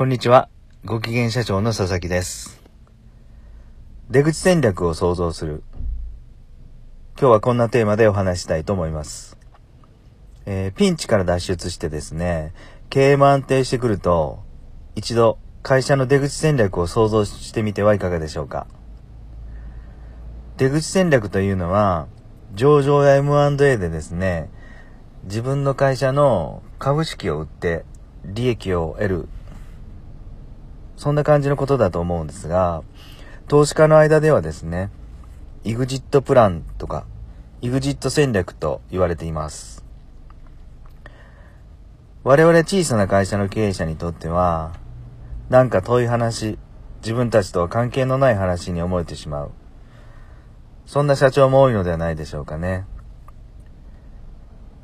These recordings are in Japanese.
こんにちは。ご機嫌社長の佐々木です。出口戦略を想像する。今日はこんなテーマでお話ししたいと思います。えーピンチから脱出してですね、経営も安定してくると、一度会社の出口戦略を想像してみてはいかがでしょうか。出口戦略というのは、上場や M&A でですね、自分の会社の株式を売って利益を得るそんな感じのことだと思うんですが、投資家の間ではですね、イグジットプランとか、イグジット戦略と言われています。我々小さな会社の経営者にとっては、なんか遠い話、自分たちとは関係のない話に思えてしまう。そんな社長も多いのではないでしょうかね。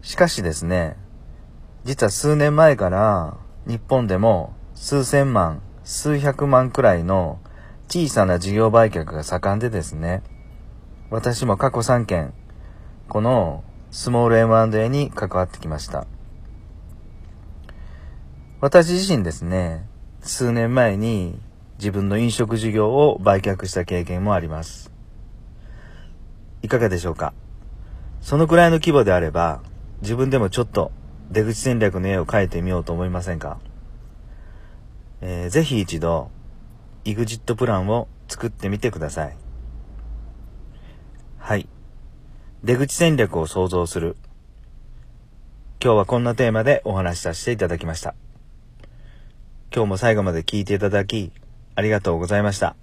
しかしですね、実は数年前から日本でも数千万、数百万くらいの小さな事業売却が盛んでですね、私も過去3件、このスモール M&A に関わってきました。私自身ですね、数年前に自分の飲食事業を売却した経験もあります。いかがでしょうか？そのくらいの規模であれば、自分でもちょっと出口戦略の絵を描いてみようと思いませんか？えーぜひ一度、イグジットプランを作ってみてください。はい。出口戦略を想像する。今日はこんなテーマでお話しさせていただきました。今日も最後まで聞いていただき、ありがとうございました。